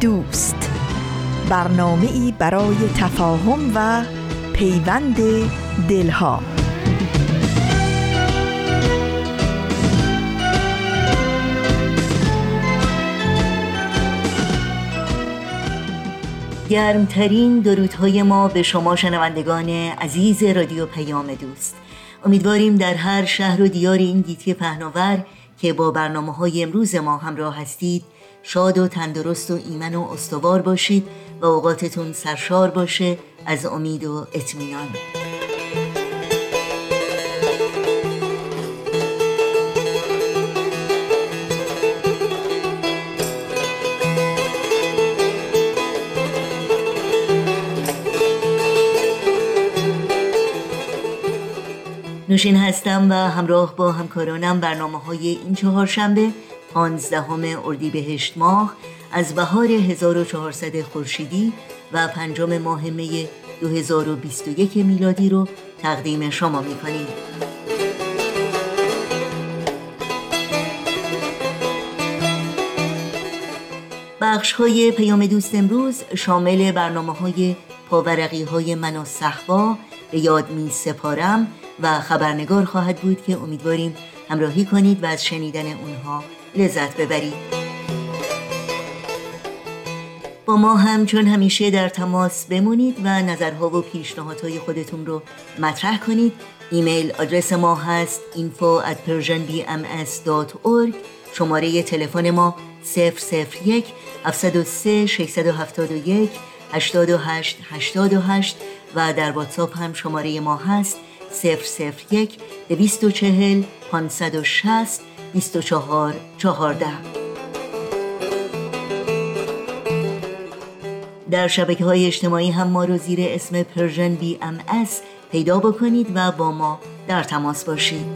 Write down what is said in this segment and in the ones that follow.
دوست. برنامه ای برای تفاهم و پیوند دلها. گرمترین درودهای ما به شما شنوندگان عزیز رادیو پیام دوست. امیدواریم در هر شهر و دیار این گیتی پهناور که با برنامه های امروز ما همراه هستید شاد و تندرست و ایمن و استوار باشید و اوقاتتون سرشار باشه از امید و اطمینان. نوشین هستم و همراه با همکارانم برنامه های این چهار 15 اردیبهشت ماه از بهار 1400 خورشیدی و پنجم ماه می 2021 میلادی رو تقدیم شما می‌کنیم بخش های پیام دوست امروز شامل برنامه های پاورقی های من و صحبا به یاد می سپارم و خبرنگار خواهد بود که امیدواریم همراهی کنید و از شنیدن اونها لذت ببرید. با ما هم چون همیشه در تماس بمونید و نظرها و پیشنهادهای خودتون رو مطرح کنید. ایمیل آدرس ما هست info at persianbms.org شماره تلفن ما 001 703 671 828 88 و در واتساپ هم شماره ما هست 001 240 560 24 14 در شبکه های اجتماعی هم ما رو زیر اسم Persian BMS پیدا بکنید و با ما در تماس باشید.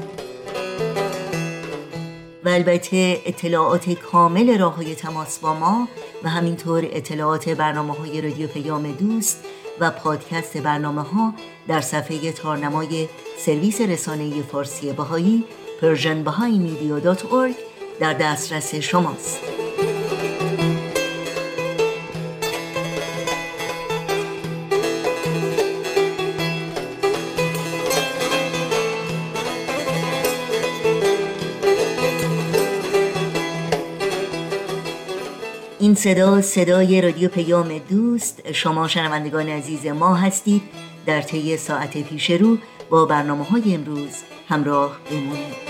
و البته اطلاعات کامل راه های تماس با ما و همینطور اطلاعات برنامه های رادیو پیام دوست و پادکست برنامه ها در صفحه تارنمای سرویس رسانه فارسی بهایی persianbahaimedia.org در دسترس شماست. این صدا صدای رادیو پیام دوست شما شنوندگان عزیز ما هستید. در طی ساعت پیش رو با برنامه های امروز همراه بمونید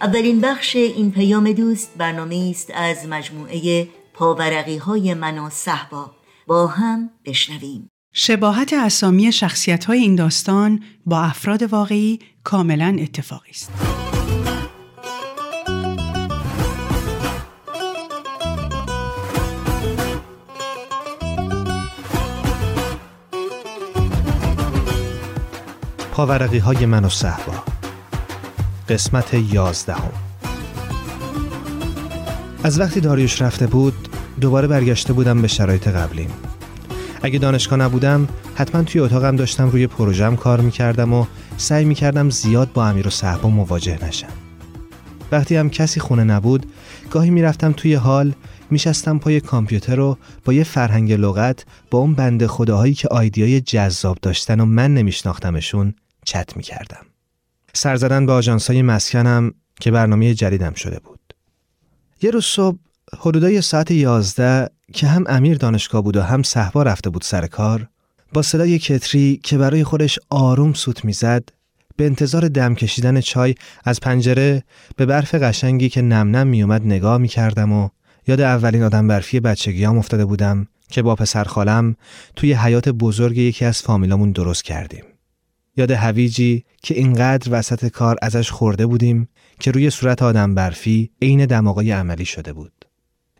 اولین بخش این پیام دوست برنامه است از مجموعه پاورقی های من و صحبا. با هم بشنویم. شباهت اسامی شخصیت های این داستان با افراد واقعی کاملا اتفاقی است. پاورقی های من و صحبا قسمت یازدهم. از وقتی داریوش رفته بود دوباره برگشته بودم به شرایط قبلیم. اگه دانشگاه نبودم حتما توی اتاقم داشتم روی پروژم کار می‌کردم و سعی می‌کردم زیاد با امیر و صحبا مواجه نشم. وقتی هم کسی خونه نبود گاهی می‌رفتم توی حال میشستم پای کامپیوتر و با یه فرهنگ لغت با اون بنده خداهایی که آیدیای جذاب داشتن و من نمیشناختمشون چت می‌کردم سر زدن به آژانس‌های مسکنم که برنامه جدیدم شده بود. یه روز صبح حدودای ساعت یازده که هم امیر دانشگاه بود و هم صحبا رفته بود سر کار با صدای کتری که برای خودش آروم سوت می‌زد به انتظار دم کشیدن چای از پنجره به برف قشنگی که نم نم میومد نگاه می‌کردم و یاد اولین آدم برفی بچگیام افتاده بودم که با پسر خالم توی حیات بزرگ یکی از فامیلامون درست کردیم. یاد هویجی که اینقدر وسط کار ازش خورده بودیم که روی صورت آدم برفی عین دماغای عملی شده بود.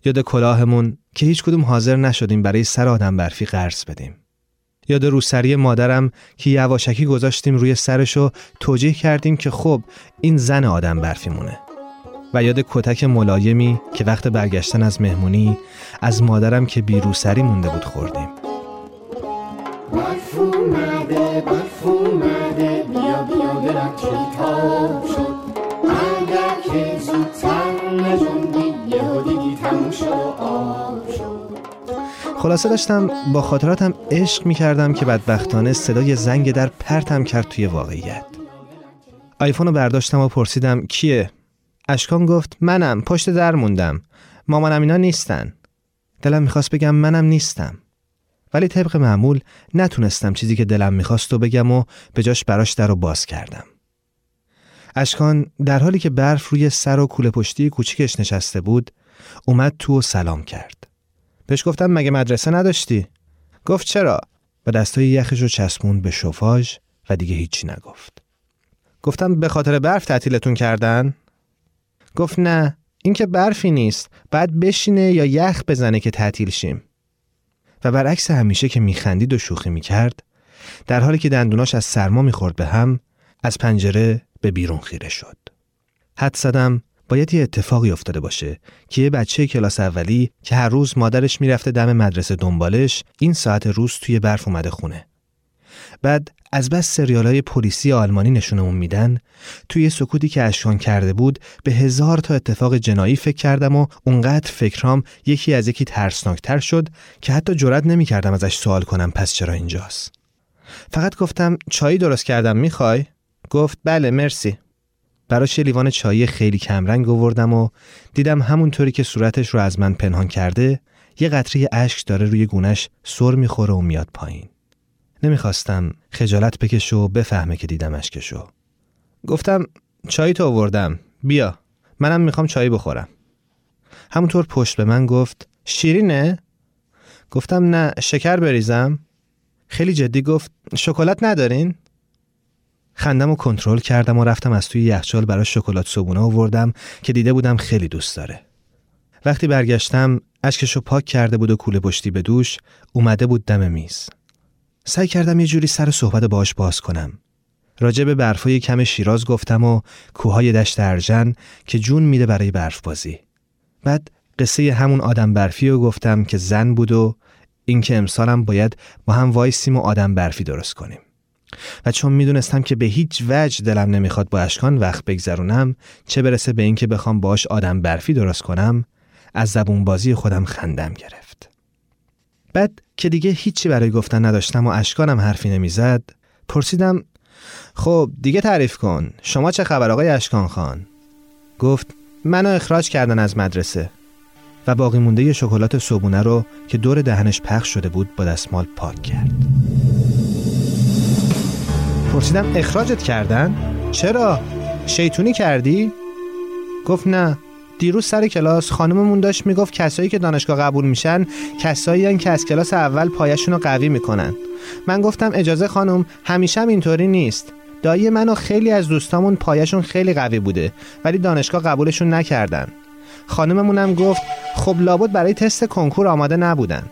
یاد کلاهمون که هیچ کدوم حاضر نشدیم برای سر آدم برفی قرض بدیم. یاد روسری مادرم که یواشکی گذاشتیم روی سرش و توجیه کردیم که خب این زن آدم برفی مونه. و یاد کتک ملایمی که وقت برگشتن از مهمونی از مادرم که بی روسری مونده بود خوردیم. که خلاصه داشتم با خاطراتم عشق می کردم که بدبختانه صدای زنگ در پرتم کرد توی واقعیت. آیفون رو برداشتم و پرسیدم کیه؟ اشکان گفت منم پشت در موندم. مامانم اینا نیستن. دلم می‌خواست بگم منم نیستم. ولی طبق معمول نتونستم چیزی که دلم می‌خواست و بگم و به جاش براش در رو باز کردم. اشکان در حالی که برف روی سر و کوله پشتی کوچیکش نشسته بود اومد تو و سلام کرد بهش گفتم مگه مدرسه نداشتی؟ گفت چرا؟ و دستای یخش رو چسبون به شفاژ و دیگه هیچی نگفت گفتم به خاطر برف تعطیلتون کردن؟ گفت نه این که برفی نیست بعد بشینه یا یخ بزنه که تعطیل شیم و برعکس همیشه که میخندید و شوخی می‌کرد در حالی که دندوناش از سرما می‌خورد به هم از پنجره به بیرون خیره شد. حد زدم باید یه اتفاقی افتاده باشه که یه بچه کلاس اولی که هر روز مادرش می‌رفته دم مدرسه دنبالش این ساعت روز توی برف اومده خونه. بعد از بس سریال های پلیسی آلمانی نشونمون میدن توی سکوتی که اشکان کرده بود به هزار تا اتفاق جنایی فکر کردم و اونقدر فکرام یکی از یکی ترسناکتر شد که حتی جرات نمی‌کردم ازش سوال کنم پس چرا اینجاست. فقط گفتم چایی درست کردم می‌خوای؟ گفت بله مرسی. براش لیوان چایی خیلی کمرنگ آوردم و دیدم همونطوری که صورتش رو از من پنهان کرده یه قطره اشک داره روی گونش سر می‌خوره و میاد پایین. نمی‌خواستم خجالت بکشه و بفهمه که دیدم اشکشو. گفتم چای تو آوردم. بیا منم می‌خوام چای بخورم. همونطور پشت به من گفت شیرینه؟ گفتم نه شکر بریزم. خیلی جدی گفت شکلات ندارین؟ خندم و کنترل کردم و رفتم از توی یخچال برای شکلات صبونه آوردم که دیده بودم خیلی دوست داره. وقتی برگشتم اشکشو پاک کرده بود و کوله پشتی به دوش اومده بود دم میز. سعی کردم یه جوری سر صحبت باش باز کنم. راجع به برفای کم شیراز گفتم و کوههای دشت ارجن که جون میده برای برف بازی. بعد قصه همون آدم برفی رو گفتم که زن بود و اینکه امسالم باید با هم وایسیم و آدم برفی درست کنیم. و چون می‌دونستم که به هیچ وجه دلم نمی‌خواد با اشکان وقت بگذرونم چه برسه به اینکه بخوام باش آدم برفی درست کنم از زبون بازی خودم خندم گرفت. بعد که دیگه هیچی برای گفتن نداشتم و اشکانم حرفی نمی‌زد پرسیدم خب دیگه تعریف کن شما چه خبر آقای اشکان خان؟ گفت منو اخراج کردن از مدرسه و باقی مونده شکلات صبونه رو که دور دهنش پخش شده بود با دستمال پاک کرد. پرسیدم اخراجت کردن؟ چرا؟ شیطونی کردی؟ گفت نه. دیروز سر کلاس خانممون داشت می‌گفت کسایی که دانشگاه قبول میشن کسایی که از کلاس اول پایشون رو قوی می‌کنن. من گفتم اجازه خانم همیشه هم اینطوری نیست. دایی منو خیلی از دوستامون پایشون خیلی قوی بوده ولی دانشگاه قبولشون نکردن. خانممونم گفت خب لابد برای تست کنکور آماده نبودن.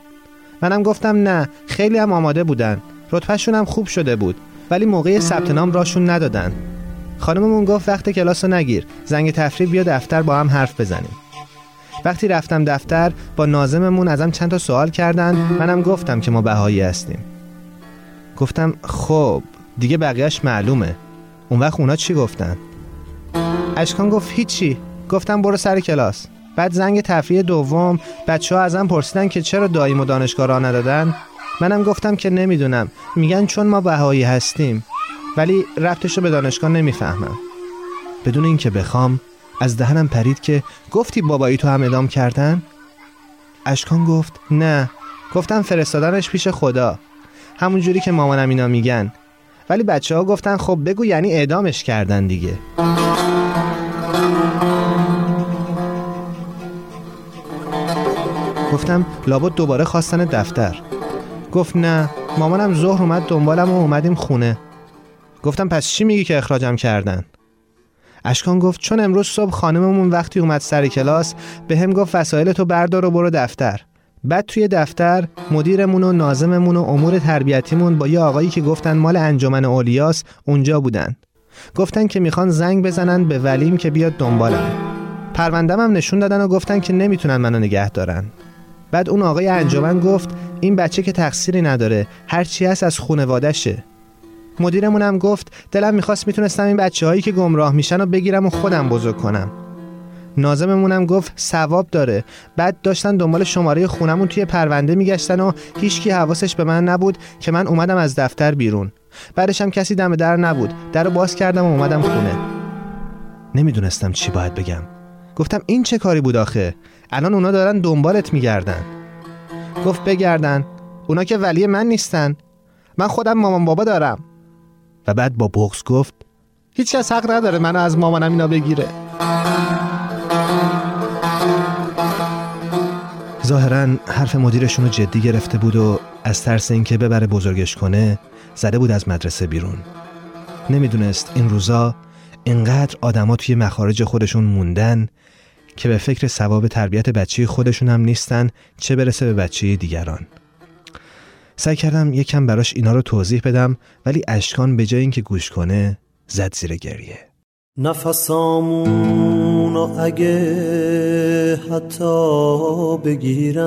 منم گفتم نه خیلی هم آماده بودن. رتبهشون هم خوب شده بود. ولی موقع ثبت نام راشون ندادن. خانممون گفت وقت کلاس نگیر. زنگ تفریح بیا دفتر با هم حرف بزنیم. وقتی رفتم دفتر با نازممون ازم چند تا سوال کردن. منم گفتم که ما بهایی هستیم. گفتم خب دیگه بقیهش معلومه. اون وقت اونا چی گفتن؟ اشکان گفت هیچی. گفتم برو سر کلاس. بعد زنگ تفریح دوم بچه ها ازم پرسیدن که چرا داییم و دانشگاه را ندادن؟ منم گفتم که نمی‌دونم. میگن چون ما بهایی هستیم. ولی رفتشو به دانشگاه نمی‌فهمم. بدون اینکه بخوام از دهنم پرید که گفتی بابایی تو هم ادام کردن؟ اشکان گفت نه. گفتم فرستادنش پیش خدا. همون جوری که مامانم اینا میگن. ولی بچه ها گفتن خب بگو یعنی اعدامش کردن دیگه. گفتم لابد دوباره خواستن دفتر. گفت نه مامانم ظهر اومد دنبالم و اومدیم خونه. گفتم پس چی میگی که اخراجم کردن؟ اشکان گفت چون امروز صبح خانممون وقتی اومد سر کلاس به هم گفت وسایل تو بردار و برو دفتر. بعد توی دفتر مدیرمون و نازممون و امور تربیتیمون با یه آقایی که گفتن مال انجمن اولیاس اونجا بودن. گفتن که می‌خوان زنگ بزنن به ولیم که بیاد دنبالم. پروندم هم نشون دادن و گفتن که نمی‌تونن منو نگه دارن. بعد اون آقای انجمن گفت این بچه که تقصیری نداره هرچی هست از خونوادشه مدیرمون هم گفت دلم می‌خواست می‌تونستم این بچه هایی که گمراه میشن و بگیرم و خودم بزرگ کنم. نازممونم گفت ثواب داره. بعد داشتن دنبال شماره خونمون توی پرونده میگشتن و هیچکی حواسش به من نبود که من اومدم از دفتر بیرون. بعدش هم کسی دم در نبود. در باز کردم و اومدم خونه. نمی‌دونستم چی باید بگم. گفتم این چه کاری بود آخه؟ الان اونا دارن دنبالت میگردن. گفت بگردن. اونا که ولی من نیستن. من خودم مامان بابا دارم. و بعد با بغز گفت هیچ کس حق نداره منو از مامانم اینا بگیره. ظاهرا حرف مدیرشون رو جدی گرفته بود و از ترس اینکه ببره بزرگش کنه زده بود از مدرسه بیرون. نمی‌دونست این روزا اینقدر آدما توی مخارج خودشون موندن که به فکر ثواب تربیت بچه خودشون هم نیستن چه برسه به بچه دیگران. سعی کردم یکم براش اینا رو توضیح بدم ولی اشکان به جای اینکه گوش کنه زد زیر گریه. نفسامونو اگه حتی بگیرم.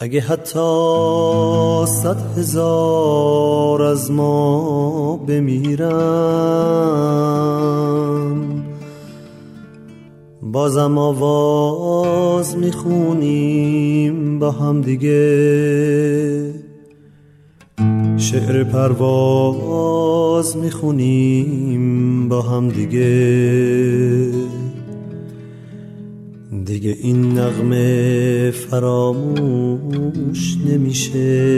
اگه حتی صد هزار از ما بمیرم بازم آواز می‌خونیم با هم دیگه. شعر پرواز می‌خونیم با هم دیگه. دیگه این نغمه فراموش نمیشه.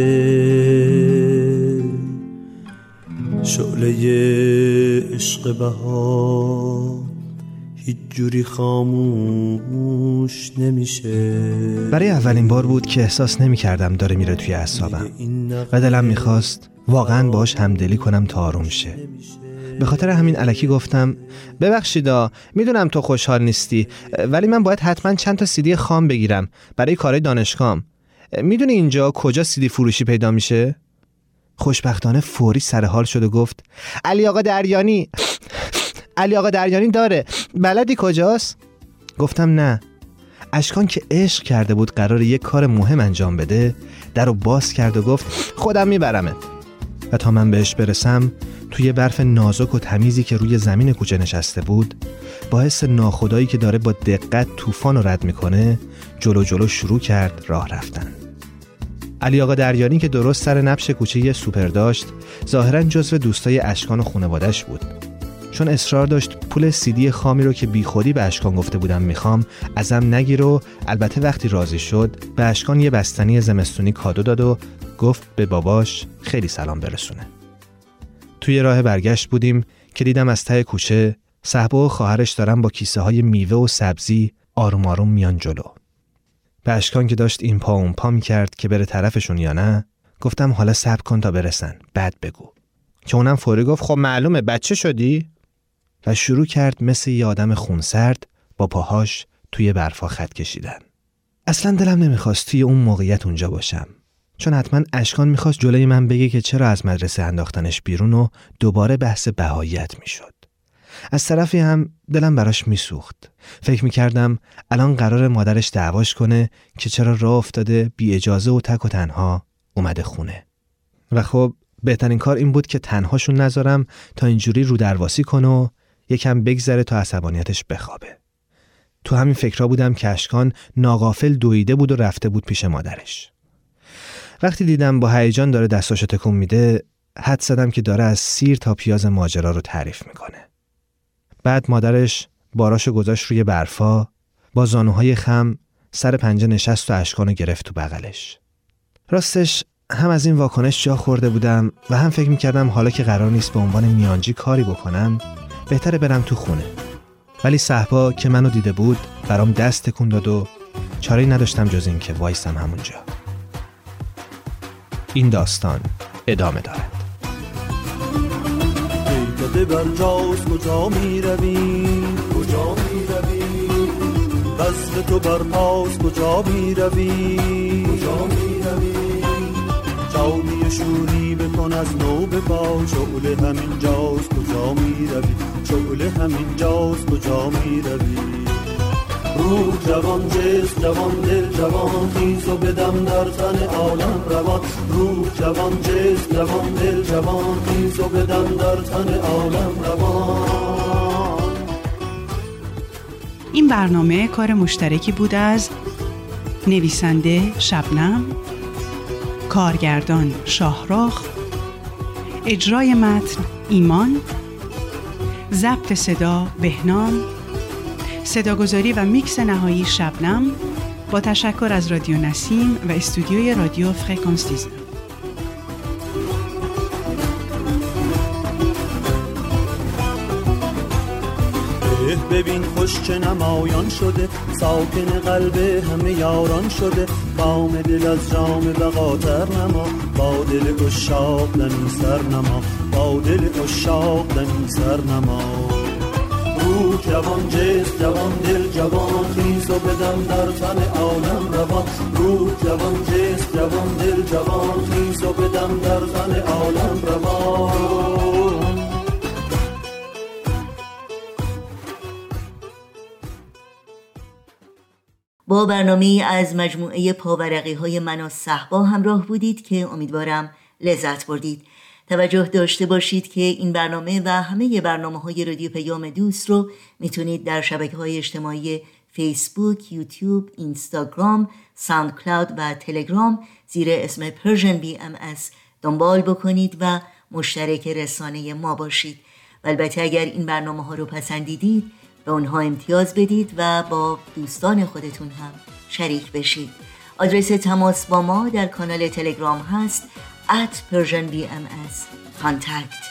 شعله عشق بهار هیچ جوری خاموش نمیشه. برای اولین بار بود که احساس نمی کردم داره میره توی اعصابم و دلم می‌خواست واقعا باش همدلی کنم تا آروم شه. به خاطر همین علکی گفتم ببخشیدا می‌دونم تو خوشحال نیستی ولی من باید حتما چند تا سیدی خام بگیرم برای کارهای دانشگاهم. می‌دونی اینجا کجا سیدی فروشی پیدا میشه؟ خوشبختانه فوری سر حال شد و گفت علی آقا دریانی علی آقا دریانی داره بلدی کجاست؟ گفتم نه. اشکان که عشق کرده بود قرار یک کار مهم انجام بده در رو باز کرد و گفت خودم میبرمت. و تا من بهش برسم توی برف نازک و تمیزی که روی زمین کوچه نشسته بود با حس ناخدایی که داره با دقت طوفان رو رد می‌کنه جلو جلو شروع کرد راه رفتن. علی آقا دریانی که درست سر نبش کوچه یه سوپر داشت ظاهرا جزو دوستای اشکان و خونوادش بود. چون اصرار داشت پول سیدی خامی رو که بیخودی به اشکان گفته بودم می‌خوام ازم نگیر و البته وقتی راضی شد به اشکان یه بستنی زمستونی کادو داد و گفت به باباش خیلی سلام برسونه. توی راه برگشت بودیم که دیدم از ته کوچه صحبه و خواهرش دارن با کیسه های میوه و سبزی آروم آروم میان جلو. به اشکان که داشت این پا اون پا می‌کرد که بره طرفشون یا نه گفتم حالا صبر کن تا برسن بعد بگو. که اونم فوری گفت خب معلومه بچه شدی؟ و شروع کرد مثل یه آدم خونسرد با پاهاش توی برفا خط کشیدن. اصلا دلم نمی‌خواست توی اون موقعیت اونجا باشم. چون حتما اشکان می‌خواست جلوی من بگه که چرا از مدرسه انداختنش بیرون و دوباره بحث بهاییت می‌شد. از طرفی هم دلم براش میسوخت. فکر می‌کردم الان قرار مادرش دعواش کنه که چرا راه افتاده بی اجازه و تک و تنها اومده خونه. و خب بهترین کار این بود که تنهاشون نذارم تا اینجوری رو درواسی کنه و یکم بگذره تا عصبانیتش بخوابه. تو همین فکرها بودم که اشکان ناغافل دویده بود و رفته بود پیش مادرش. وقتی دیدم با هیجان داره دستاشو تکون میده حد زدم که داره از سیر تا پیاز ماجرا رو تعریف می‌کنه. بعد مادرش باراشو گذاشت روی برفا با زانوهای خم سر پنجه نشست و اشکانو گرفت تو بغلش. راستش هم از این واکنش جا خورده بودم و هم فکر می‌کردم حالا که قرار نیست به عنوان میانجی کاری بکنم بهتره برم تو خونه. ولی صحبا که منو دیده بود برام دست تکون داد و چاره نداشتم جز این که وایسم همونجا. این داستان ادامه دارد. بر جاست کجا می روی کجا می روی بزم تو بر پاس کجا می روی کجا می روی جامی شوری بکن از نو به پا. شعله همین جاست کجا می روی شعله همین جاست کجا می روی روح جوان جسم جوان دل جوان خیز و بدم در تن عالم روان. روح جوان جسم جوان دل جوان خیز و بدم در تن عالم روان. این برنامه کار مشترکی بود از نویسنده شبنم کارگردان شاهراخ اجرای متن ایمان ضبط صدا بهنام صداگذاری و میکس نهایی شبنم با تشکر از رادیو نسیم و استودیوی رادیو فرکانس ببین خوش چه نمایان شده ساکن قلب همه یاران شده. بام دل از جام بقاتر نما با دل اشاق دمی سر نما. با دل اشاق دمی سر نما. روح جوان جس جوان دل جوان خیز و بدم در تن عالم روان روح جوان جس جوان دل جوان خیز و بدم در تن عالم روان با برنامه از مجموعه پاورقی های من صحبا همراه بودید که امیدوارم لذت بردید. توجه داشته باشید که این برنامه و همه برنامه های رادیو پیام دوست رو می‌تونید در شبکه های اجتماعی فیسبوک، یوتیوب، اینستاگرام، ساوند کلاود و تلگرام زیر اسم بی ام دنبال بکنید و مشترک رسانه ما باشید. و البته اگر این برنامه ها رو پسندیدید به اونها امتیاز بدید و با دوستان خودتون هم شریک بشید. آدرس تماس با ما در کانال تلگرام هست at Persian BMS contact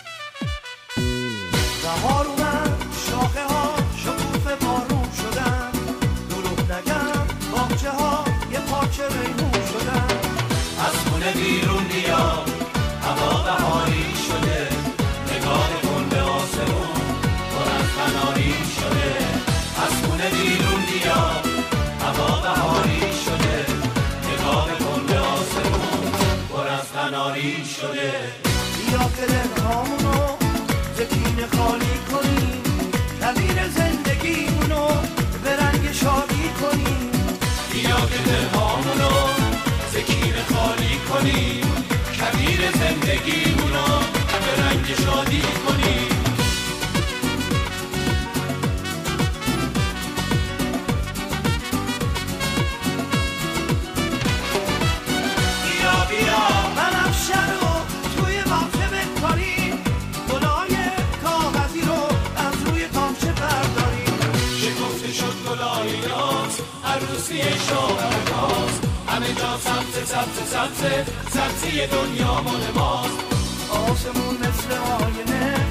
بیا که دلهامونو زکین خالی کنیم کبیر زندگیمونو به رنگ شادی کنیم بیا که دلهامونو زکین خالی کنیم شاهر ماست همه جا سبز سبز سبز سبزی دنیا مال ماست آسمون مثل آینه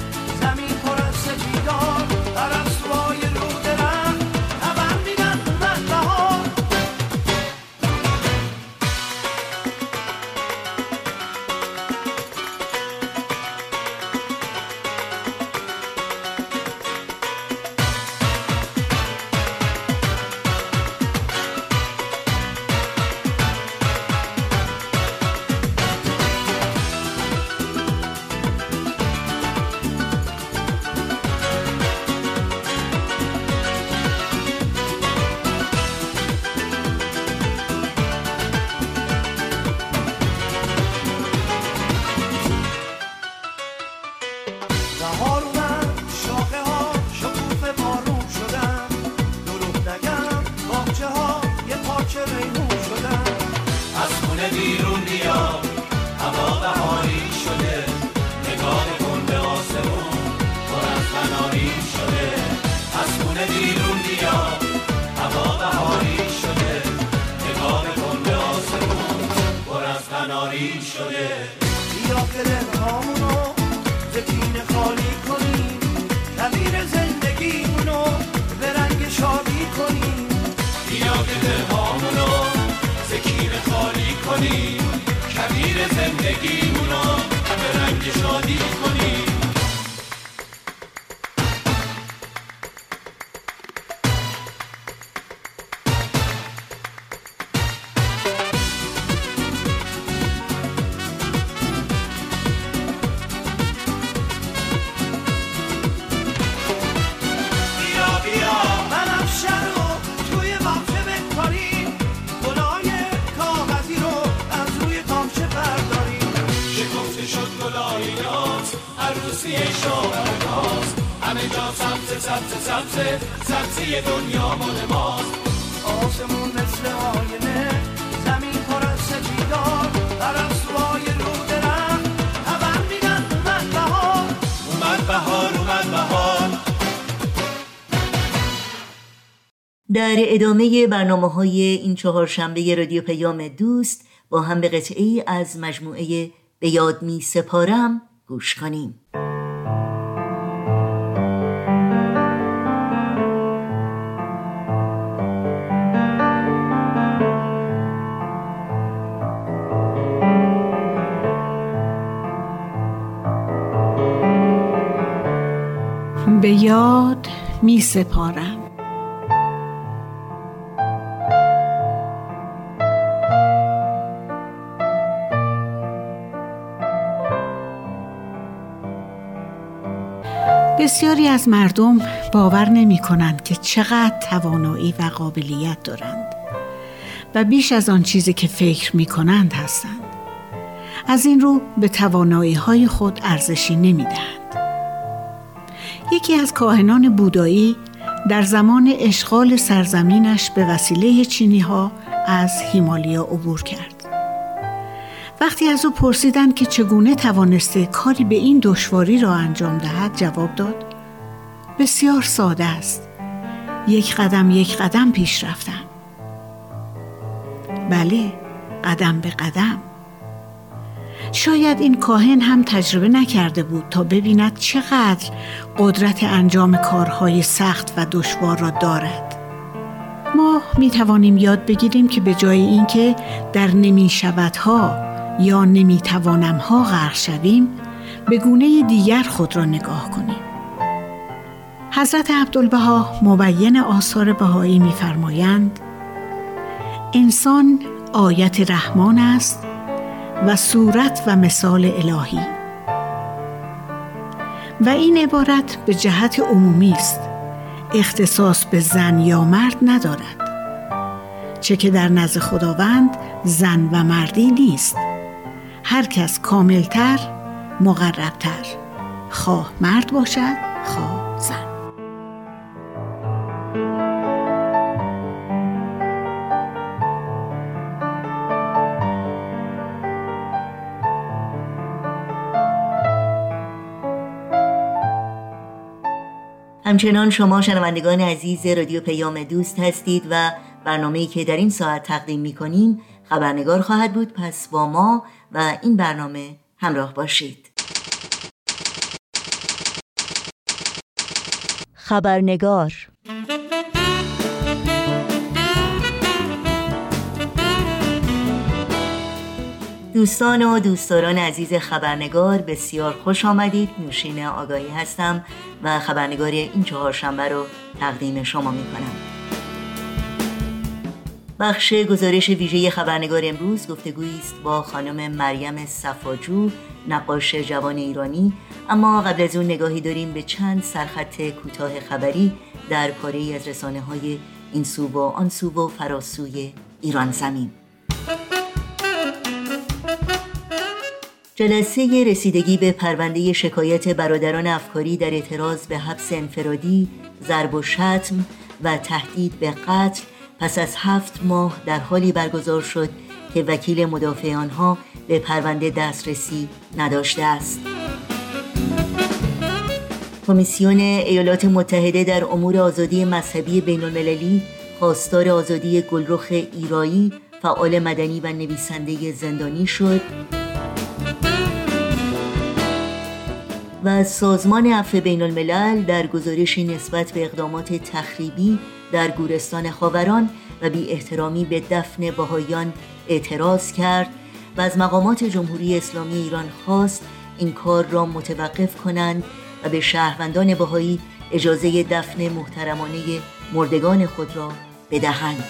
کنیم بیا که دلهامونو زکیر خالی کنیم کبیر زندگیمونو به رنگ شادی کنیم ادامه برنامه های این چهار شنبه رادیو پیام دوست با هم به قطعه ای از مجموعه به یاد می سپارم. گوش کنیم. به یاد می سپارم. بسیاری از مردم باور نمی کنند که چقدر توانایی و قابلیت دارند و بیش از آن چیزی که فکر می کنند هستند. از این رو به توانایی های خود ارزشی نمی دهند. یکی از کاهنان بودایی در زمان اشغال سرزمینش به وسیله چینی ها از هیمالیا عبور کرد. وقتی از او پرسیدند که چگونه توانسته کاری به این دشواری را انجام دهد جواب داد بسیار ساده است. یک قدم یک قدم پیش رفتم. بله قدم به قدم. شاید این کاهن هم تجربه نکرده بود تا ببیند چقدر قدرت انجام کارهای سخت و دشوار را دارد. ما می توانیم یاد بگیریم که به جای اینکه در نمی ها یا نمی توانم ها غرق شویم به گونه دیگر خود را نگاه کنیم. حضرت عبدالبها مبین آثار بهایی میفرمایند انسان آیت رحمان است و صورت و مثال الهی. و این عبارت به جهت عمومی است. اختصاص به زن یا مرد ندارد چه که در نزد خداوند زن و مردی نیست. هر کس کاملتر مقربتر. خواه مرد باشد خواه زن. همچنان شما شنوندگان عزیز رادیو پیام دوست هستید و برنامه‌ای که در این ساعت تقدیم می‌کنیم خبرنگار خواهد بود. پس با ما و این برنامه همراه باشید. خبرنگار دوستان و دوستداران عزیز خبرنگار بسیار خوش آمدید. نوشین آگاهی هستم و خبرنگاری این چهارشنبه رو تقدیم شما می کنم بخش گزارش ویژه خبرنگار امروز گفتگویی است با خانم مریم صفاجو نقاش جوان ایرانی. اما قبل از اون نگاهی داریم به چند سرخط کوتاه خبری در پاره از رسانه های این سو و آن سو و فراسوی ایران زمین. جلسه رسیدگی به پرونده شکایت برادران افکاری در اعتراض به حبس انفرادی، ضرب و شتم و تهدید به قتل پس از هفت ماه در حالی برگزار شد که وکیل مدافع آنها به پرونده دسترسی نداشته است. کمیسیون ایالات متحده در امور آزادی مذهبی بین المللی خواستار آزادی گلرخ ایرایی فعال مدنی و نویسنده زندانی شد و سازمان عفو بین الملل در گزارشی نسبت به اقدامات تخریبی در گورستان خاوران و بی احترامی به دفن بهاییان اعتراض کرد و از مقامات جمهوری اسلامی ایران خواست این کار را متوقف کنند و به شهروندان بهایی اجازه دفن محترمانه مردگان خود را بدهند.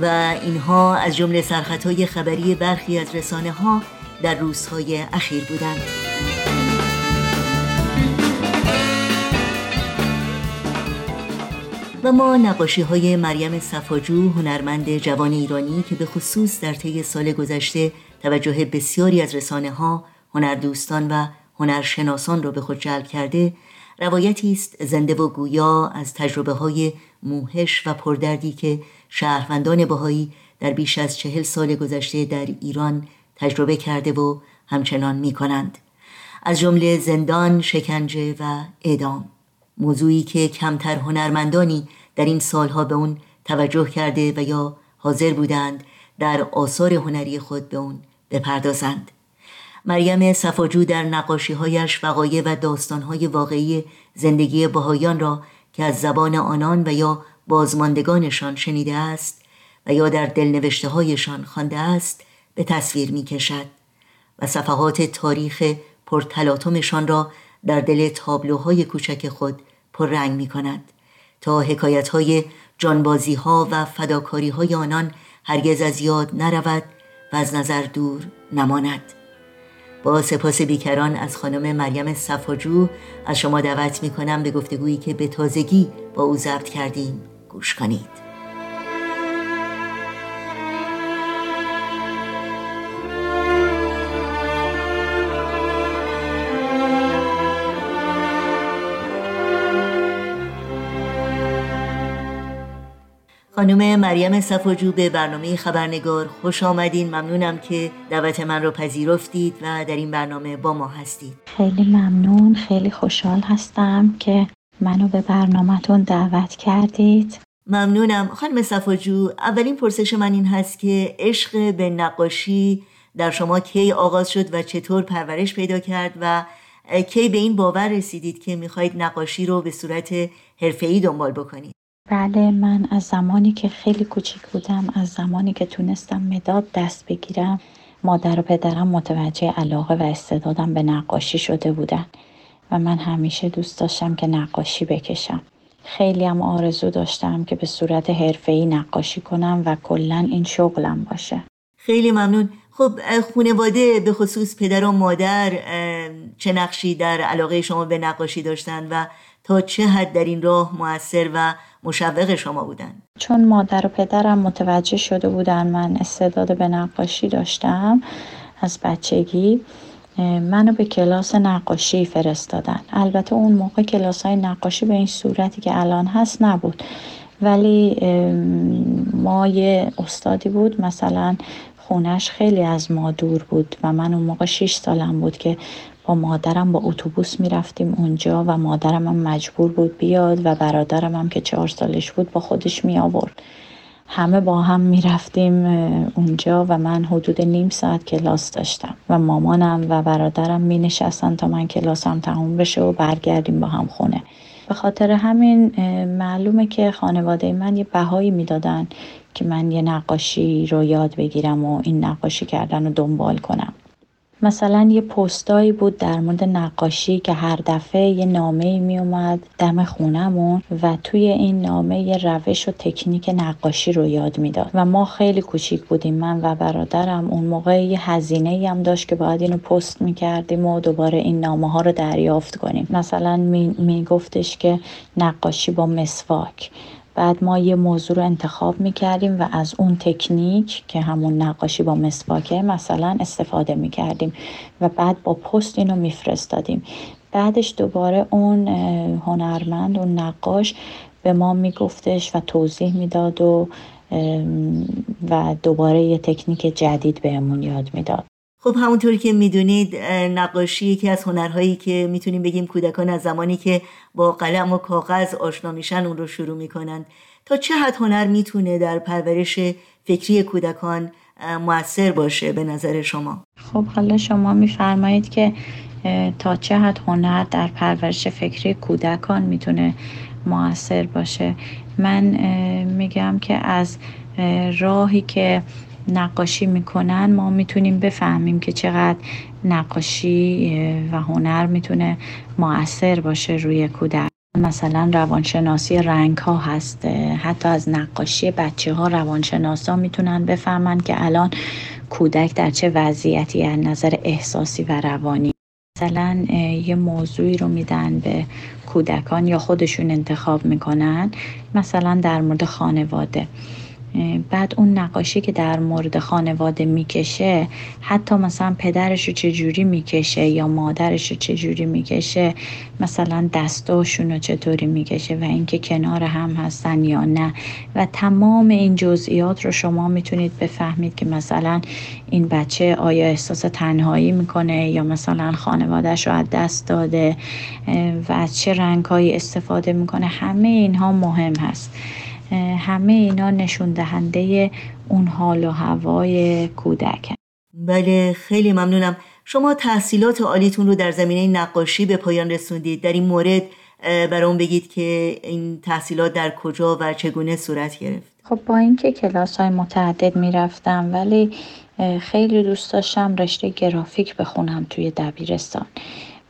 و اینها از جمله سرخطهای خبری برخی از رسانه ها در روزهای اخیر بودند. و ما نقاشی های مریم صفاجو هنرمند جوان ایرانی که به خصوص در طی سال گذشته توجه بسیاری از رسانه ها هنردوستان و هنرشناسان را به خود جلب کرده روایتی است زنده و گویا از تجربه های موهش و پردردی که شهروندان بهایی در بیش از چهل سال گذشته در ایران تجربه کرده و همچنان می کنند. از جمله زندان، شکنجه و اعدام موضوعی که کمتر هنرمندانی در این سالها به اون توجه کرده و یا حاضر بودند در آثار هنری خود به اون بپردازند. مریم صفاجو در نقاشیهایش وقایع و داستانهای واقعی زندگی بهایان را که از زبان آنان و یا بازماندگانشان شنیده است و یا در دلنوشته هایشان خوانده است به تصویر می کشد و صفحات تاریخ پرتلاتمشان را در دل تابلوهای کوچک خود پررنگ می کند تا حکایت های جانبازی ها و فداکاری های آنان هرگز از یاد نرود و از نظر دور نماند. با سپاس بیکران از خانم مریم صفاجو از شما دعوت می کنم به گفتگویی که به تازگی با او ضبط کردیم. گوش کنید. خانم مریم صفاجو به برنامه خبرنگار خوش آمدین. ممنونم که دعوت من رو پذیرفتید و در این برنامه با ما هستید. خیلی ممنون خیلی خوشحال هستم که منو به برنامهتون دعوت کردید. ممنونم. خانم صفاجو اولین پرسش من این هست که عشق به نقاشی در شما کی آغاز شد و چطور پرورش پیدا کرد و کی به این باور رسیدید که می‌خواهید نقاشی رو به صورت حرفه‌ای دنبال بکنید؟ بله من از زمانی که خیلی کوچیک بودم از زمانی که تونستم مداد دست بگیرم مادر و پدرم متوجه علاقه و استعدادم به نقاشی شده بودن و من همیشه دوست داشتم که نقاشی بکشم. خیلی هم آرزو داشتم که به صورت حرفه‌ای نقاشی کنم و کلا این شغلم باشه. خیلی ممنون. خب خانواده به خصوص پدر و مادر چه نقشی در علاقه شما به نقاشی داشتن و تا چه حد در این راه موثر و مشوق شما بودن. چون مادر و پدرم متوجه شده بودن من استعداد به نقاشی داشتم از بچگی منو به کلاس نقاشی فرستادن. البته اون موقع کلاس های نقاشی به این صورتی که الان هست نبود. ولی ما یه استادی بود مثلا خونش خیلی از ما دور بود و من اون موقع 6 سالم بود که با مادرم با اتوبوس می‌رفتیم اونجا و مادرم هم مجبور بود بیاد و برادرم هم که چهار سالش بود با خودش می آورد همه با هم می‌رفتیم اونجا و من حدود نیم ساعت کلاس داشتم و مامانم و برادرم می نشستن تا من کلاسم تموم بشه و برگردیم با هم خونه. به خاطر همین معلومه که خانواده من یه بهایی می‌دادن که من یه نقاشی رو یاد بگیرم و این نقاشی کردن رو دنبال کنم. مثلا یه پستایی بود در مورد نقاشی که هر دفعه یه نامه می اومد دم خونمون و توی این نامه یه روش و تکنیک نقاشی رو یاد می‌داد. و ما خیلی کوچیک بودیم من و برادرم. اون موقع یه هزینه هم داشت که باید اینو پست می‌کردیم و دوباره این نامه ها رو دریافت کنیم. مثلا می, گفتش که نقاشی با مسواک. بعد ما یه موضوع رو انتخاب می کردیم و از اون تکنیک که همون نقاشی با مسواکه مثلا استفاده می کردیم و بعد با پست اینو میفرستادیم. بعدش دوباره اون هنرمند اون نقاش به ما میگفتش و توضیح می‌داد و و دوباره یه تکنیک جدید بهمون یاد می‌داد. خب همونطوری که می‌دونید نقاشی یکی از هنرهایی که می‌تونیم بگیم کودکان از زمانی که با قلم و کاغذ آشنا میشن اون رو شروع می‌کنن. تا چه حد هنر می‌تونه در پرورش فکری کودکان موثر باشه به نظر شما؟ خب حالا شما میفرمایید که تا چه حد هنر در پرورش فکری کودکان می‌تونه موثر باشه. من میگم که از راهی که نقاشی می‌کنن ما می‌تونیم بفهمیم که چقدر نقاشی و هنر می‌تونه موثر باشه روی کودک. مثلا روانشناسی رنگ ها هست حتی از نقاشی بچه ها روانشناس ها می‌تونن بفهمن که الان کودک در چه وضعیتی از نظر احساسی و روانی. مثلا یه موضوعی رو میدن به کودکان یا خودشون انتخاب می‌کنن مثلا در مورد خانواده. بعد اون نقاشی که در مورد خانواده می‌کشه حتی مثلا پدرش رو چجوری می‌کشه یا مادرش رو چجوری می‌کشه مثلا دستاشون رو چطوری می‌کشه و اینکه کنار هم هستن یا نه. و تمام این جزئیات رو شما می‌تونید بفهمید که مثلا این بچه آیا احساس تنهایی می‌کنه یا مثلا خانوادهش رو از دست داده و از چه رنگهایی استفاده می‌کنه. همه اینها مهم هست. همه اینا نشون دهنده اون حال و هوای کودک. بله خیلی ممنونم. شما تحصیلات عالیتون رو در زمینه نقاشی به پایان رسوندید. در این مورد برام بگید که این تحصیلات در کجا و چگونه صورت گرفت. خب با اینکه کلاس های متعدد می‌رفتم ولی خیلی دوست داشتم رشته گرافیک بخونم توی دبیرستان.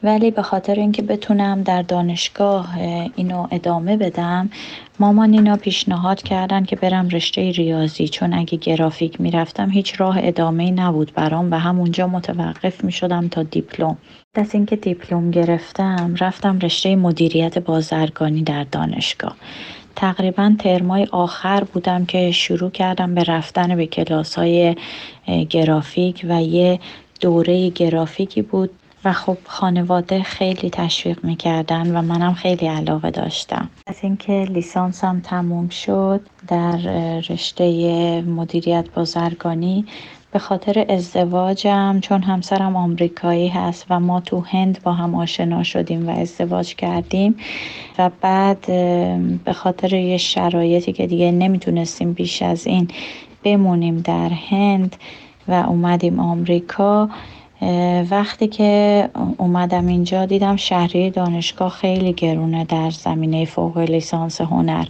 ولی به خاطر اینکه بتونم در دانشگاه اینو ادامه بدم مامان اینا پیشنهاد کردن که برم رشته ریاضی. چون اگه گرافیک می‌رفتم هیچ راه ادامه نبود برام و همونجا متوقف می شدم تا دیپلم. از اینکه دیپلم گرفتم رفتم رشته مدیریت بازرگانی در دانشگاه. تقریبا ترمای آخر بودم که شروع کردم به رفتن به کلاس های گرافیک و یه دوره گرافیکی بود و خب خانواده خیلی تشویق می‌کردن و منم خیلی علاقه داشتم. از اینکه لیسانسم تموم شد در رشته مدیریت بازرگانی به خاطر ازدواجم چون همسرم آمریکایی هست و ما تو هند با هم آشنا شدیم و ازدواج کردیم و بعد به خاطر یه شرایطی که دیگه نمی‌تونستیم بیش از این بمونیم در هند و اومدیم آمریکا وقتی که اومدم اینجا دیدم شهری دانشگاه خیلی گرونه در زمینه فوق لیسانس هنر.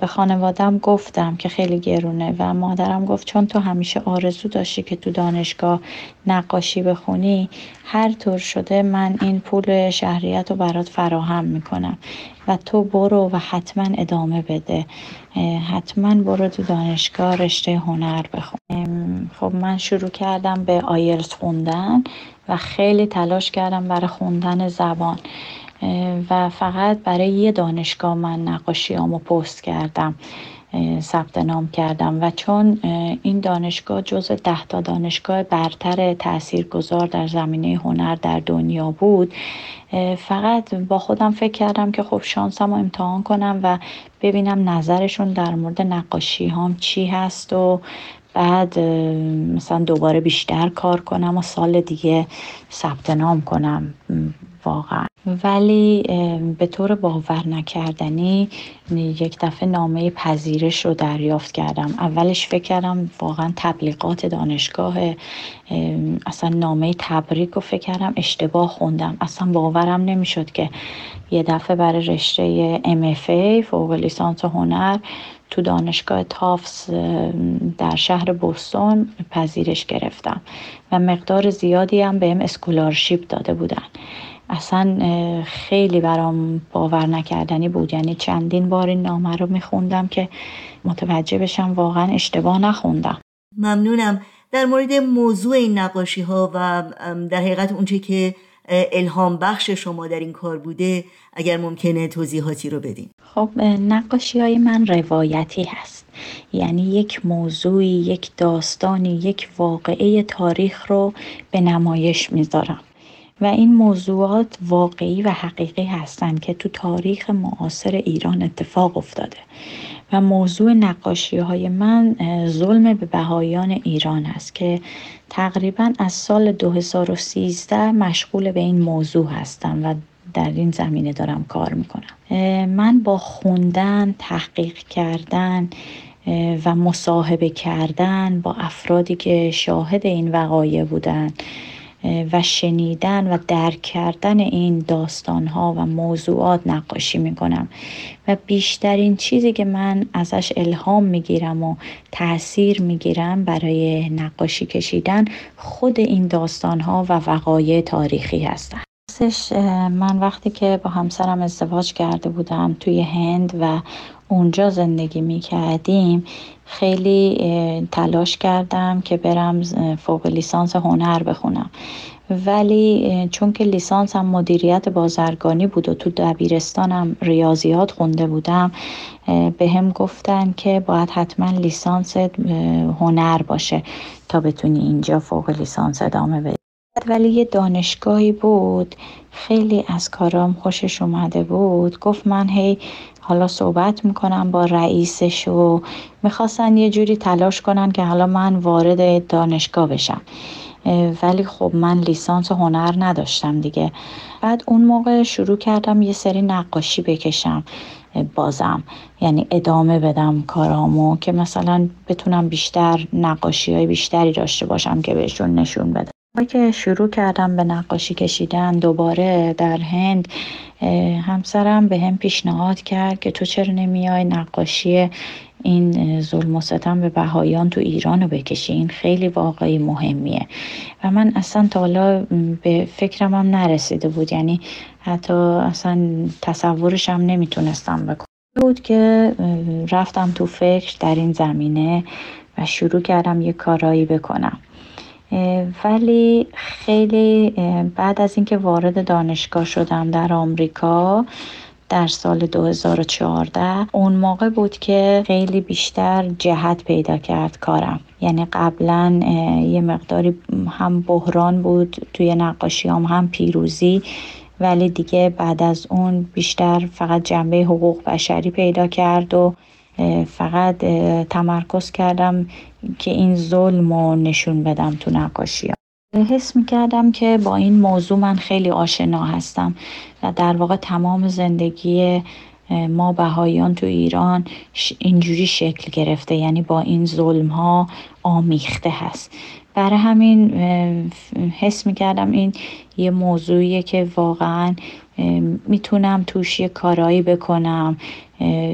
به خانوادم گفتم که خیلی گرونه و مادرم گفت چون تو همیشه آرزو داشتی که تو دانشگاه نقاشی بخونی هر طور شده من این پول شهریت رو برات فراهم می‌کنم و تو برو و حتما ادامه بده. حتما برو تو دانشگاه رشته هنر بخون. خب من شروع کردم به آیلت خوندن و خیلی تلاش کردم برای خوندن زبان. و فقط برای یه دانشگاه من نقاشیامو پست کردم. ثبت نام کردم و چون این دانشگاه جز ده تا دانشگاه برتر گذار در زمینه هنر در دنیا بود فقط با خودم فکر کردم که خب شانسم رو امتحان کنم و ببینم نظرشون در مورد نقاشی هم چی هست و بعد مثلا دوباره بیشتر کار کنم و سال دیگه ثبت نام کنم. واقعا. ولی به طور باور نکردنی یک دفعه نامه پذیرش رو دریافت کردم. اولش فکر کردم واقعا تبلیغات دانشگاه اصلا نامه تبریک رو فکر کردم اشتباه خوندم. اصلا باورم نمی‌شد که یه دفعه برای رشته MFA فوق لیسانس هنر تو دانشگاه تافس در شهر بوستون پذیرش گرفتم. و مقدار زیادی هم بهم اسکولارشیپ داده بودن. اصلا خیلی برام باور نکردنی بود. یعنی چندین بار این نامه رو میخوندم که متوجه بشم واقعا اشتباه نخوندم. ممنونم. در مورد موضوع این نقاشی ها و در حقیقت اونچه که الهام بخش شما در این کار بوده اگر ممکنه توضیحاتی رو بدین. خب نقاشی های من روایتی هست. یعنی یک موضوعی یک داستانی یک واقعه تاریخ رو به نمایش می‌ذارم. و این موضوعات واقعی و حقیقی هستند که تو تاریخ معاصر ایران اتفاق افتاده و موضوع نقاشی های من ظلم به بهایان ایران است که تقریبا از سال 2013 مشغول به این موضوع هستم و در این زمینه دارم کار می‌کنم. من با خوندن تحقیق کردن و مصاحبه کردن با افرادی که شاهد این وقایع بودن و شنیدن و درک کردن این داستان ها و موضوعات نقاشی می‌کنم. و بیشترین چیزی که من ازش الهام می‌گیرم و تاثیر می‌گیرم برای نقاشی کشیدن خود این داستان ها و وقایع تاریخی هستن. من وقتی که با همسرم ازدواج کرده بودم توی هند و اونجا زندگی می کردیم خیلی تلاش کردم که برم فوق لیسانس هنر بخونم. ولی چون که لیسانس هم مدیریت بازرگانی بود و تو دبیرستانم ریاضیات خونده بودم به هم گفتن که باید حتما لیسانس هنر باشه تا بتونی اینجا فوق لیسانس ادامه بدی. ولی یه دانشگاهی بود. خیلی از کارام خوشش اومده بود. گفت من هی حالا صحبت می‌کنم با رئیسش و می‌خواستن یه جوری تلاش کنن که حالا من وارد دانشگاه بشم. ولی خب من لیسانس هنر نداشتم دیگه. بعد اون موقع شروع کردم یه سری نقاشی بکشم بازم. یعنی ادامه بدم کارامو که مثلا بتونم بیشتر نقاشی های بیشتری داشته باشم که بهشون نشون بدم. که شروع کردم به نقاشی کشیدن دوباره در هند همسرم به هم پیشنهاد کرد که تو چرا نمیای نقاشی این ظلم و ستم به بهایان تو ایران رو بکشی؟ این خیلی واقعی مهمیه. و من اصلا تا حالا به فکرم هم نرسیده بود. یعنی حتی اصلا تصورشم نمی‌تونستم بکنم. بود که رفتم تو فکر در این زمینه و شروع کردم یه کارایی بکنم. ولی خیلی بعد از اینکه وارد دانشگاه شدم در آمریکا در سال 2014 اون موقع بود که خیلی بیشتر جهت پیدا کرد کارم. یعنی قبلا یه مقداری هم بحران بود توی نقاشی هم, هم پیروزی ولی دیگه بعد از اون بیشتر فقط جنبه حقوق بشری پیدا کرد و فقط تمرکز کردم که این ظلم رو نشون بدم تو نقاشی حس می کردم که با این موضوع من خیلی آشنا هستم و در واقع تمام زندگی ما بهاییان تو ایران اینجوری شکل گرفته یعنی با این ظلم ها آمیخته هست. برای همین حس می کردم این یه موضوعیه که واقعا می‌تونم توش یه کارایی بکنم.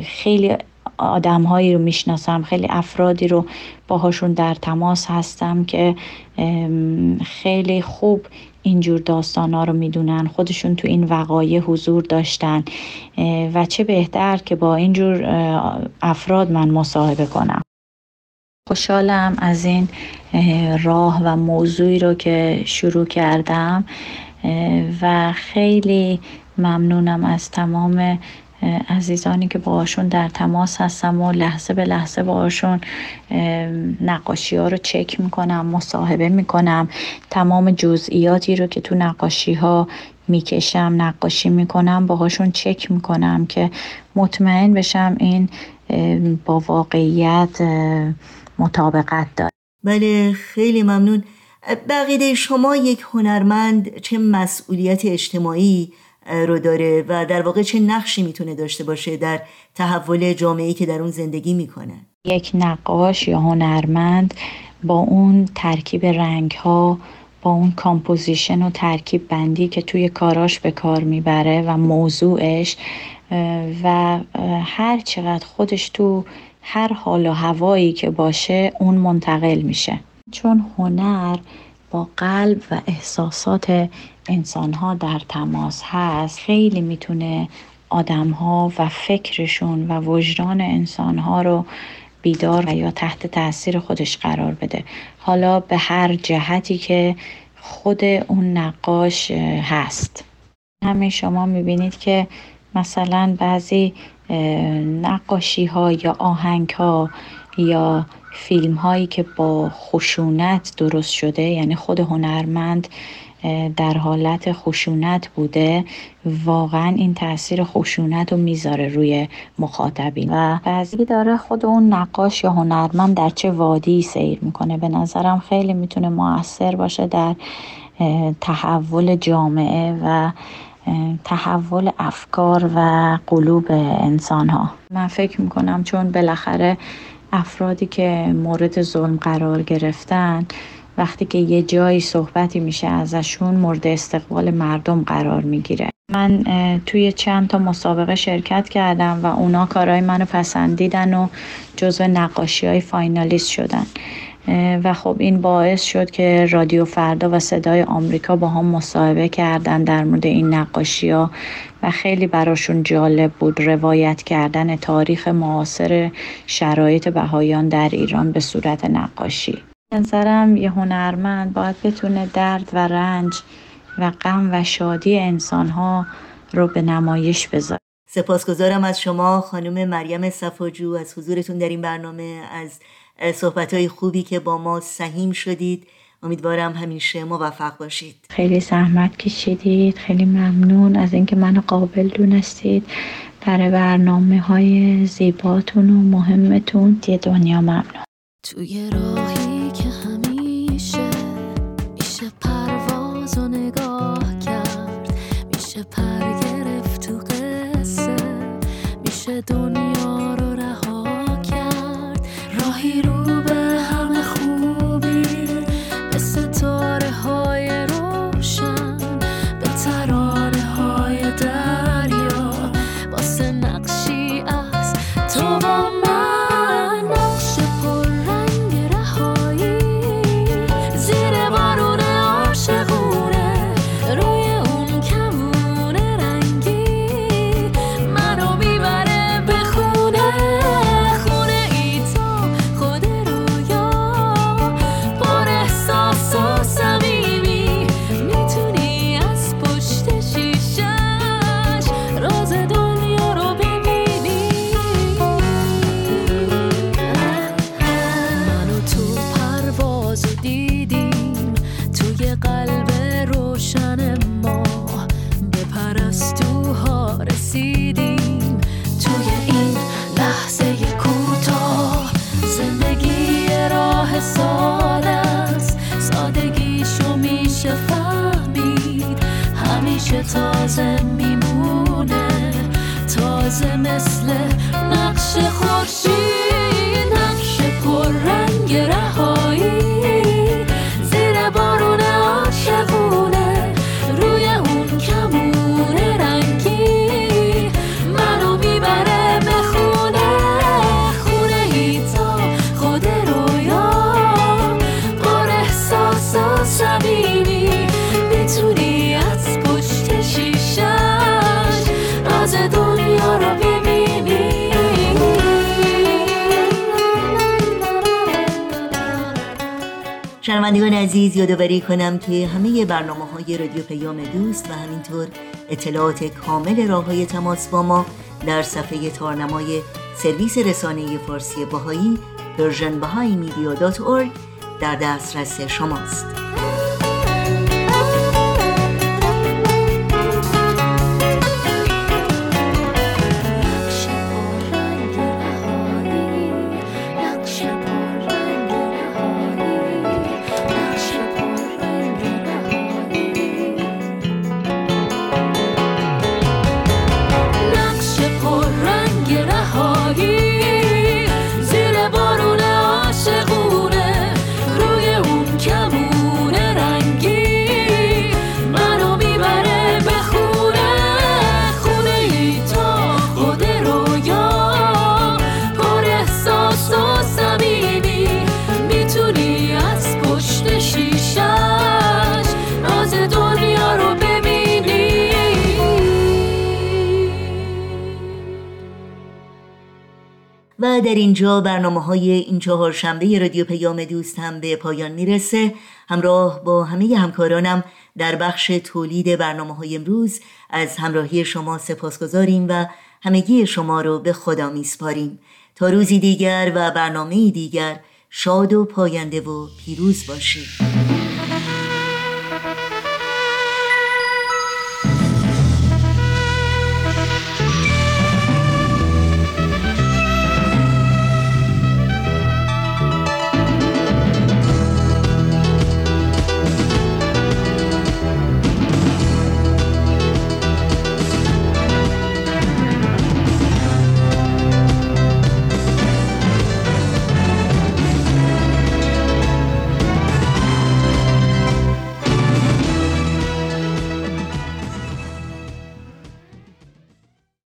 خیلی آدم هایی رو می‌شناسم خیلی افرادی رو باهاشون در تماس هستم که خیلی خوب اینجور داستان ها رو می‌دونن خودشون تو این وقایع حضور داشتن و چه بهتر که با اینجور افراد من مصاحبه کنم. خوشحالم از این راه و موضوعی رو که شروع کردم و خیلی ممنونم از تمام عزیزانی که باهاشون در تماس هستم و لحظه به لحظه باهاشون نقاشی ها رو چک می‌کنم مصاحبه می‌کنم. تمام جزئیاتی رو که تو نقاشی ها می‌کشم نقاشی می‌کنم باهاشون چک می‌کنم که مطمئن بشم این با واقعیت مطابقت داره. بله خیلی ممنون. به عقیده شما یک هنرمند چه مسئولیت اجتماعی؟ رو داره و در واقع چه نقشی می‌تونه داشته باشه در تحول جامعه‌ای که در اون زندگی می‌کنه؟ یک نقاش یا هنرمند با اون ترکیب رنگ ها با اون composition و ترکیب بندی که توی کاراش به کار می‌بره و موضوعش و هر چقدر خودش تو هر حال و هوایی که باشه اون منتقل میشه. چون هنر با قلب و احساسات انسان ها در تماس هست. خیلی می‌تونه آدم ها و فکرشون و وجدان انسان ها رو بیدار و یا تحت تاثیر خودش قرار بده. حالا به هر جهتی که خود اون نقاش هست. همین شما می‌بینید که مثلا بعضی نقاشی ها یا آهنگ ها یا فیلم هایی که با خشونت درست شده یعنی خود هنرمند در حالت خشونت بوده واقعا این تاثیر خشونت رو می‌ذاره روی مخاطبین. و بعضی داره خود اون نقاش یا هنرمند در چه وادی سیر می‌کنه. به نظرم خیلی می‌تونه موثر باشه در تحول جامعه و تحول افکار و قلوب انسان ها من فکر می‌کنم چون بالاخره افرادی که مورد ظلم قرار گرفتن وقتی که یه جایی صحبتی میشه ازشون مورد استقبال مردم قرار می‌گیره. من توی چند تا مسابقه شرکت کردم و اونا کارهای منو پسندیدن و جزو نقاشی های فاینالیست شدن. و خب این باعث شد که رادیو فردا و صدای آمریکا با هم مصاحبه کردن در مورد این نقاشی ها. و خیلی براشون جالب بود روایت کردن تاریخ معاصر شرایط بهایان در ایران به صورت نقاشی. نظرم یه هنرمند باید بتونه درد و رنج و غم و شادی انسانها رو به نمایش بذاره. سپاسگزارم از شما خانم مریم صفاجو از حضورتون در این برنامه از صحبت خوبی که با ما سهیم شدید. امیدوارم همیشه موفق باشید. خیلی زحمت کشیدید. خیلی ممنون از اینکه منو قابل دونستید. برای برنامه های زیباتون و مهمتون یه دنیا ممنون. توی راهی که همیشه میشه پرواز و نگاه کرد میشه پر گرفت تو قصه میشه دنیا همیشه تازه میمونه تازه مثل نقش خورشید. شنوندگان عزیز یادآوری کنم که همه برنامه های رادیو پیام دوست و همینطور اطلاعات کامل راه های تماس با ما در صفحه تارنمای سرویس رسانه فارسی باهایی persianbahaimedia.org در دسترس شماست. در اینجا برنامه های این چهار شنبه رادیو پیام دوست هم به پایان می‌رسه. همراه با همه همکارانم در بخش تولید برنامه های امروز از همراهی شما سپاسگزاریم و همگی شما رو به خدا میسپاریم. تا روزی دیگر و برنامه دیگر شاد و پاینده و پیروز باشید.